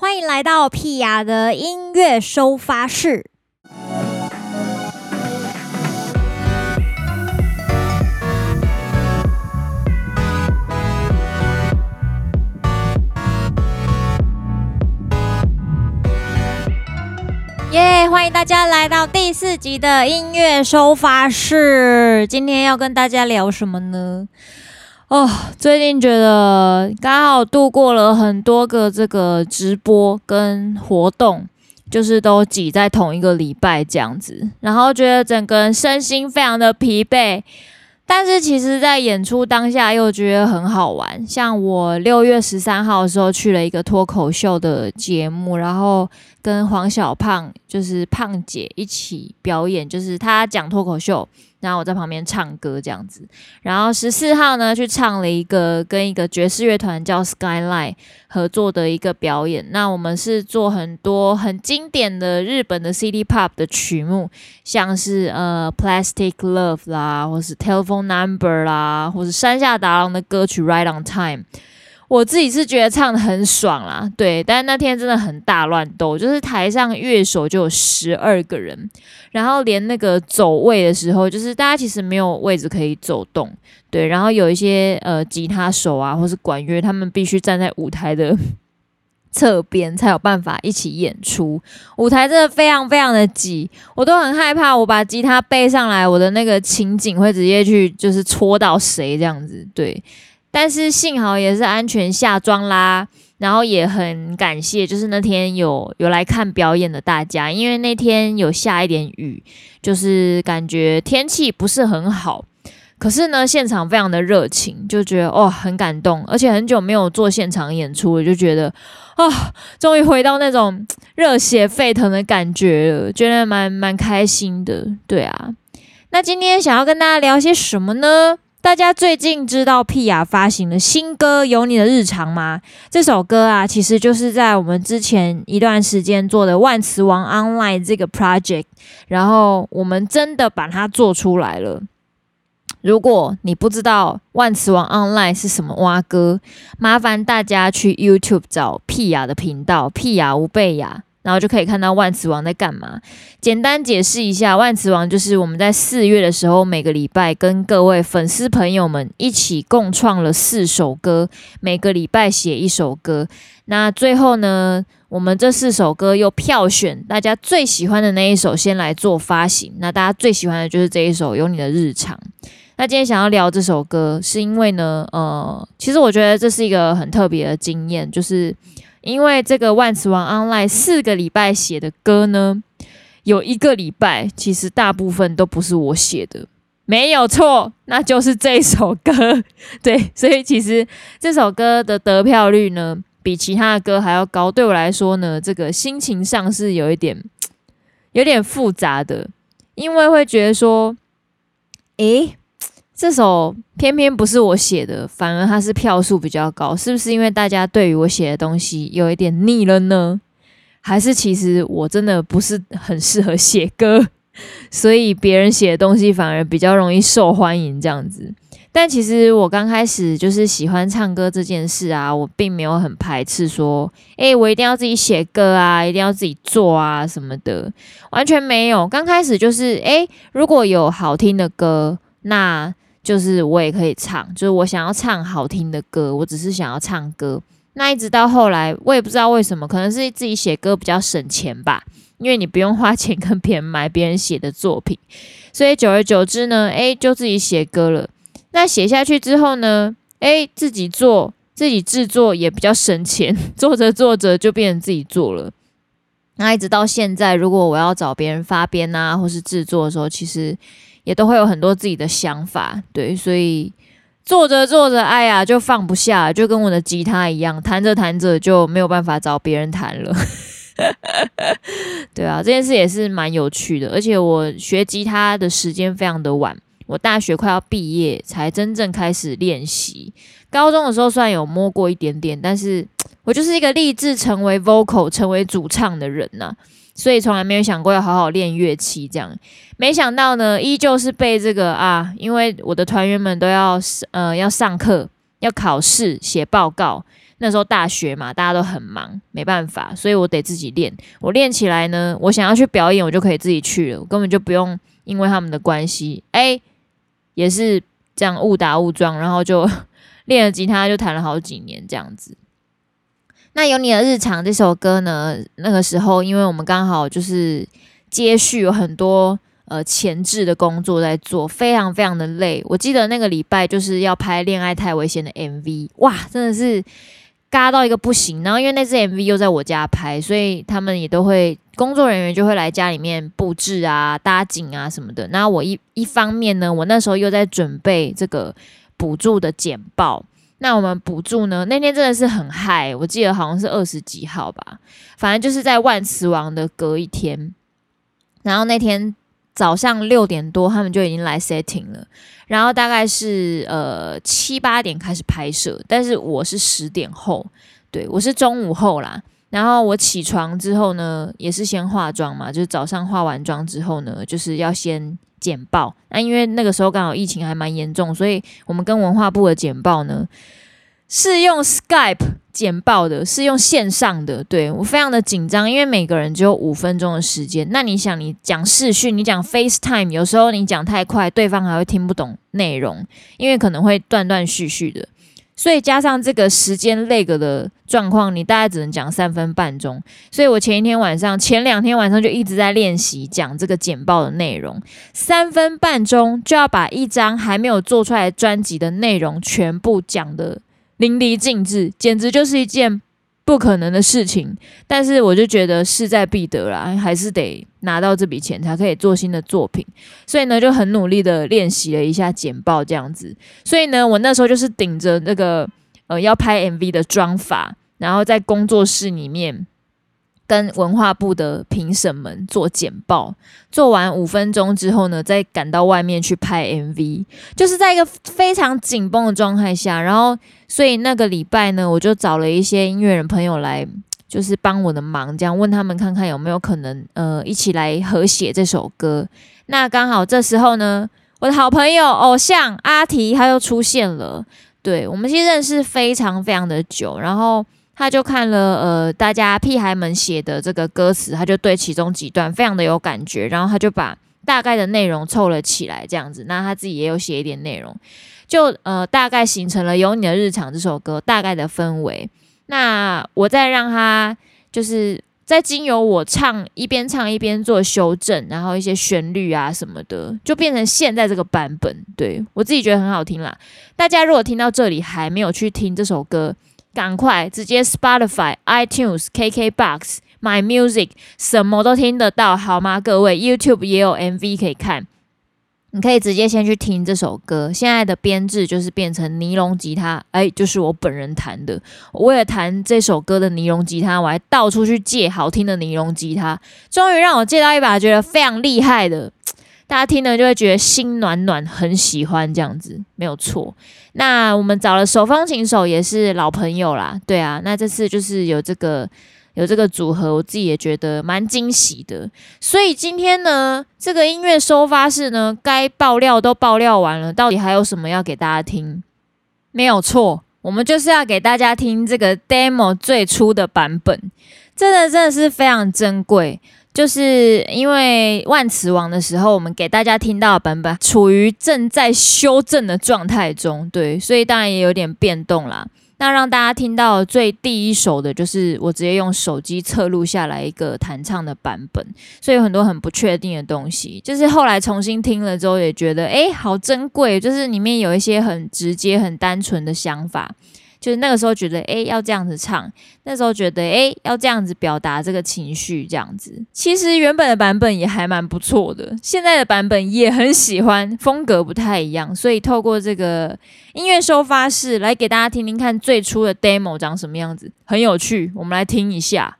欢迎来到屁雅的音乐收发室。耶欢迎大家来到第四集的音乐收发室。今天要跟大家聊什么呢？哦，最近觉得刚好度过了很多个这个直播跟活动，就是都挤在同一个礼拜这样子，然后觉得整个人身心非常的疲惫。但是其实，在演出当下又觉得很好玩。像我六月十三号的时候去了一个脱口秀的节目，然后跟黄小胖，就是胖姐一起表演，就是他讲脱口秀。然后我在旁边唱歌这样子，然后十四号呢去唱了一个跟一个爵士乐团叫 Skyline 合作的一个表演。那我们是做很多很经典的日本的 City Pop 的曲目，像是呃 Plastic Love 啦，或是 Telephone Number 啦，或是山下达郎的歌曲 Right on Time。我自己是觉得唱得很爽啦，对，但是那天真的很大乱斗，就是台上乐手就有十二个人，然后连那个走位的时候，就是大家其实没有位置可以走动，对，然后有一些呃吉他手啊或是管乐，他们必须站在舞台的 侧边才有办法一起演出，舞台真的非常非常的挤，我都很害怕，我把吉他背上来，我的那个情景会直接去就是戳到谁这样子，对。但是幸好也是安全下庄啦，然后也很感谢，就是那天有有来看表演的大家，因为那天有下一点雨，就是感觉天气不是很好，可是呢现场非常的热情，就觉得哇很感动，而且很久没有做现场演出了，就觉得啊终于回到那种 热血沸腾的感觉了，觉得蛮蛮开心的，对啊。那今天想要跟大家聊些什么呢？大家最近知道屁雅发行的新歌《有你的日常》吗？这首歌啊，其实就是在我们之前一段时间做的万磁王 Online 这个 project，然后我们真的把它做出来了。如果你不知道万磁王 Online 是什么蛙歌，麻烦大家去 YouTube 找屁雅的频道，屁雅吴贝雅。然后就可以看到万磁王在干嘛。简单解释一下，万磁王就是我们在四月的时候，每个礼拜跟各位粉丝朋友们一起共创了四首歌，每个礼拜写一首歌。那最后呢，我们这四首歌又票选大家最喜欢的那一首，先来做发行。那大家最喜欢的就是这一首《有你的日常》。那今天想要聊这首歌，是因为呢，呃，其实我觉得这是一个很特别的经验，就是。因为这个万磁王 Online 四个礼拜写的歌呢，有一个礼拜其实大部分都不是我写的，没有错，那就是这首歌。对，所以其实这首歌的得票率呢，比其他的歌还要高。对我来说呢，这个心情上是有一点有点复杂的，因为会觉得说，诶。这首偏偏不是我写的，反而它是票数比较高，是不是因为大家对于我写的东西有一点腻了呢？还是其实我真的不是很适合写歌，所以别人写的东西反而比较容易受欢迎这样子？但其实我刚开始就是喜欢唱歌这件事啊，我并没有很排斥说，诶，我一定要自己写歌啊，一定要自己做啊什么的，完全没有。刚开始就是，诶，如果有好听的歌，那就是我也可以唱，就是我想要唱好听的歌，我只是想要唱歌。那一直到后来，我也不知道为什么，可能是自己写歌比较省钱吧，因为你不用花钱跟别人买别人写的作品，所以久而久之呢，哎，就自己写歌了。那写下去之后呢，哎，自己做，自己制作也比较省钱，做着做着就变成自己做了。那一直到现在，如果我要找别人发编啊，或是制作的时候，其实。也都会有很多自己的想法，对，所以做着做着，哎呀，就放不下，就跟我的吉他一样，弹着弹着就没有办法找别人弹了。对啊，这件事也是蛮有趣的，而且我学吉他的时间非常的晚，我大学快要毕业才真正开始练习。高中的时候虽然有摸过一点点，但是我就是一个立志成为 vocal、成为主唱的人呐、所以从来没有想过要好好练乐器，这样没想到呢，依旧是被这个啊，因为我的团员们都要呃要上课、要考试、写报告，那时候大学嘛，大家都很忙，没办法，所以我得自己练。我练起来呢，我想要去表演，我就可以自己去了，我根本就不用因为他们的关系，哎，也是这样误打误撞，然后就 练了吉他，就弹了好几年这样子。那有你的日常这首歌呢，那个时候因为我们刚好就是接续有很多。呃，前置的工作在做，非常非常的累。我记得那个礼拜就是要拍《恋爱太危险》的 MV，哇，真的是尬到一个不行。然后因为那支 MV 又在我家拍，所以他们也都会工作人员就会来家里面布置啊、搭景啊什么的。那我一一方面呢，我那时候又在准备这个补助的简报。那我们补助呢，那天真的是很嗨，我记得好像是二十几号吧，反正就是在万磁王的隔一天。然后那天。早上六点多，他们就已经来 setting 了，然后大概是呃七八点开始拍摄，但是我是十点后，对，我是中午后啦。然后我起床之后呢，也是先化妆嘛，就是早上化完妆之后呢，就是要先简报。那因为那个时候刚好疫情还蛮严重，所以我们跟文化部的简报呢。是用 Skype 简报的，是用线上的。对，我非常的紧张，因为每个人只有五分钟的时间。那你想，你讲视讯，你讲 FaceTime，有时候你讲太快，对方还会听不懂内容，因为可能会断断续续的。所以加上这个时间 lag 的状况，你大概只能讲三分半钟。所以我前一天晚上、前两天晚上就一直在练习讲这个简报的内容，三分半钟就要把一张还没有做出来专辑的内容全部讲的。淋漓尽致，简直就是一件不可能的事情。但是我就觉得势在必得啦，还是得拿到这笔钱才可以做新的作品。所以呢，就很努力的练习了一下剪报这样子。所以呢，我那时候就是顶着那个呃要拍 MV 的妆发，然后在工作室里面。跟文化部的评审们做简报，做完五分钟之后呢，再赶到外面去拍 MV，就是在一个非常紧绷的状态下，然后所以那个礼拜呢，我就找了一些音乐人朋友来，就是帮我的忙，这样问他们看看有没有可能，呃，一起来合写这首歌。那刚好这时候呢，我的好朋友偶像阿提他又出现了，对，我们其实认识非常非常的久，然后。他就看了呃大家屁孩们写的这个歌词，他就对其中几段非常的有感觉，然后他就把大概的内容凑了起来，这样子。那他自己也有写一点内容，就呃大概形成了《有你的日常》这首歌大概的氛围。那我再让他就是在经由我唱一边唱一边做修正，然后一些旋律啊什么的，就变成现在这个版本。对，我自己觉得很好听啦。大家如果听到这里还没有去听这首歌，赶快直接 Spotify、iTunes、KKBox、My Music 什么都听得到，好吗？各位 YouTube 也有 MV 可以看，你可以直接先去听这首歌。现在的编制就是变成尼龙吉他，哎，就是我本人弹的。我为了弹这首歌的尼龙吉他，我还到处去借好听的尼龙吉他，终于让我借到一把觉得非常厉害的。大家听了就会觉得心暖暖，很喜欢这样子，没有错。那我们找了手风琴手，也是老朋友啦，对啊。那这次就是有这个有这个组合，我自己也觉得蛮惊喜的。所以今天呢，这个音乐收发室呢，该爆料都爆料完了，到底还有什么要给大家听？没有错，我们就是要给大家听这个 demo 最初的版本，真的真的是非常珍贵。就是因为万磁王的时候，我们给大家听到的版本处于正在修正的状态中，对，所以当然也有点变动啦。那让大家听到最第一首的就是我直接用手机侧录下来一个弹唱的版本，所以有很多很不确定的东西。就是后来重新听了之后，也觉得诶，好珍贵，就是里面有一些很直接、很单纯的想法。就是那个时候觉得，诶，要这样子唱；那时候觉得，诶，要这样子表达这个情绪，这样子。其实原本的版本也还蛮不错的，现在的版本也很喜欢，风格不太一样。所以透过这个音乐收发室来给大家听听看最初的 demo 长什么样子，很有趣。我们来听一下。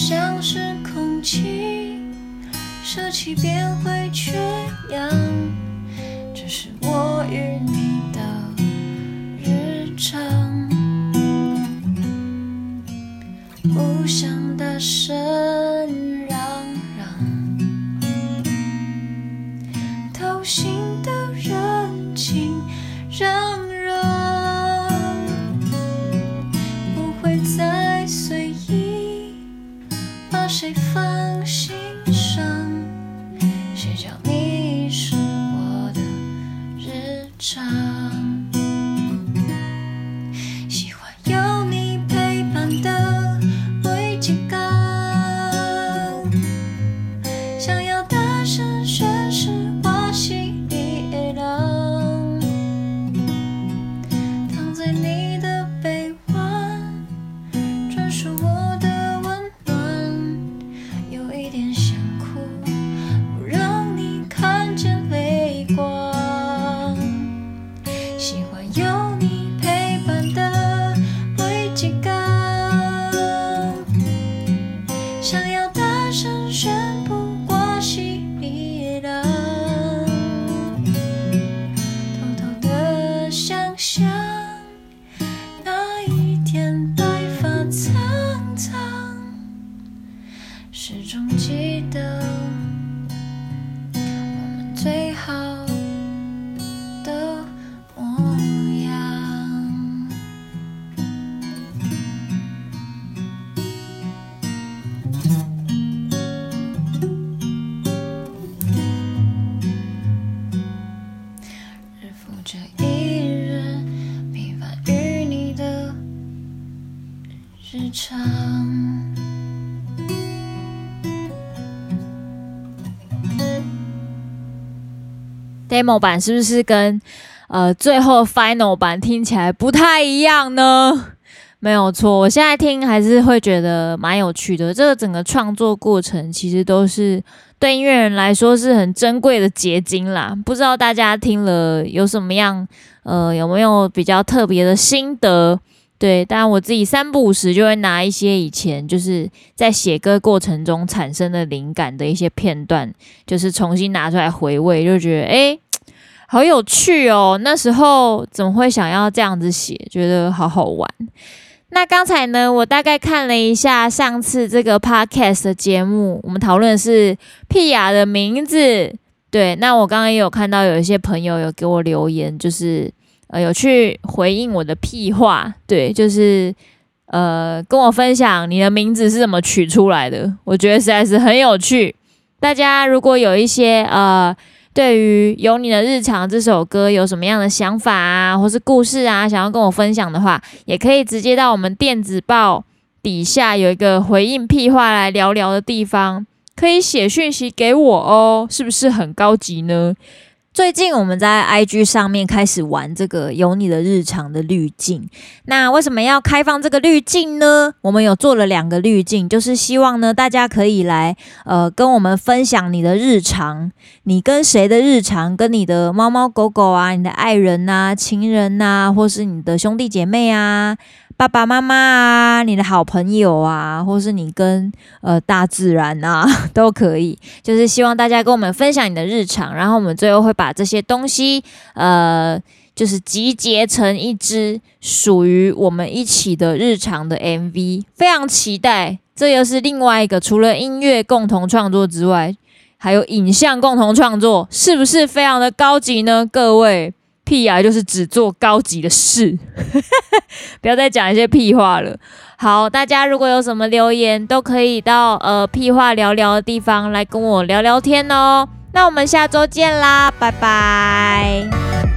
像是空气，舍弃便会缺氧。？demo 版是不是跟呃最后 final 版听起来不太一样呢？没有错，我现在听还是会觉得蛮有趣的。这个整个创作过程其实都是对音乐人来说是很珍贵的结晶啦。不知道大家听了有什么样呃有没有比较特别的心得？对，当然我自己三不五时就会拿一些以前就是在写歌过程中产生的灵感的一些片段，就是重新拿出来回味，就觉得诶，好有趣哦！那时候怎么会想要这样子写？觉得好好玩。那刚才呢，我大概看了一下上次这个 podcast 的节目，我们讨论的是屁雅的名字。对，那我刚刚也有看到有一些朋友有给我留言，就是。呃，有去回应我的屁话，对，就是呃，跟我分享你的名字是怎么取出来的，我觉得实在是很有趣。大家如果有一些呃，对于《有你的日常》这首歌有什么样的想法啊，或是故事啊，想要跟我分享的话，也可以直接到我们电子报底下有一个回应屁话来聊聊的地方，可以写讯息给我哦，是不是很高级呢？最近我们在 IG 上面开始玩这个有你的日常的滤镜。那为什么要开放这个滤镜呢？我们有做了两个滤镜，就是希望呢大家可以来呃跟我们分享你的日常，你跟谁的日常，跟你的猫猫狗狗啊，你的爱人呐、情人呐，或是你的兄弟姐妹啊。爸爸妈妈啊，你的好朋友啊，或是你跟呃大自然啊，都可以。就是希望大家跟我们分享你的日常，然后我们最后会把这些东西呃，就是集结成一支属于我们一起的日常的 MV。非常期待，这又是另外一个除了音乐共同创作之外，还有影像共同创作，是不是非常的高级呢？各位。屁雅就是只做高级的事，不要再讲一些屁话了。好，大家如果有什么留言，都可以到呃屁话聊聊的地方来跟我聊聊天哦。那我们下周见啦，拜拜。